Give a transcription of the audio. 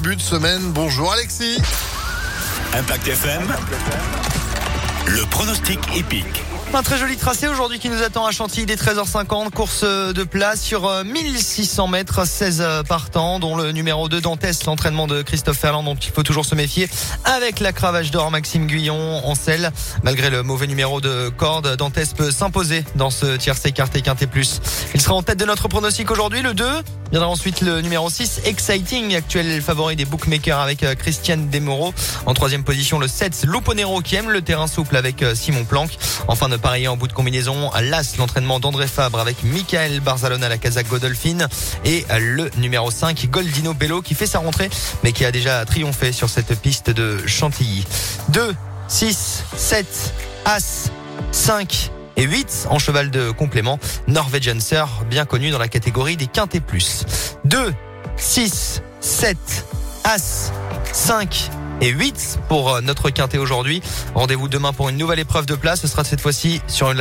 début de semaine. Bonjour Alexis. Impact FM. Le pronostic épique. Un très joli tracé aujourd'hui qui nous attend à Chantilly dès 13h50. Course de place sur 1600 euh, mètres, 16 euh, partants, dont le numéro 2 Dantès, l'entraînement de Christophe Ferland, dont il faut toujours se méfier. Avec la cravache d'or Maxime Guyon en selle. Malgré le mauvais numéro de corde, Dantès peut s'imposer dans ce tiercé écarté quinté plus. Il sera en tête de notre pronostic aujourd'hui, le 2. Viendra ensuite le numéro 6, Exciting, actuel favori des bookmakers avec euh, Christiane Desmoreaux. En troisième position, le 7, Luponero qui aime le terrain souple avec Simon Planck. Enfin, de parier en bout de combinaison, l'As, l'entraînement d'André Fabre avec Michael Barzalone à la Kazakh Godolphin et le numéro 5, Goldino Bello qui fait sa rentrée mais qui a déjà triomphé sur cette piste de Chantilly. 2, 6, 7, As, 5 et 8 en cheval de complément. Norwegian Sir, bien connu dans la catégorie des quintés plus. 2, 6, 7, As, 5 et 8 pour euh, notre quintet aujourd'hui. Rendez-vous demain pour une nouvelle épreuve de place. Ce sera cette fois-ci sur une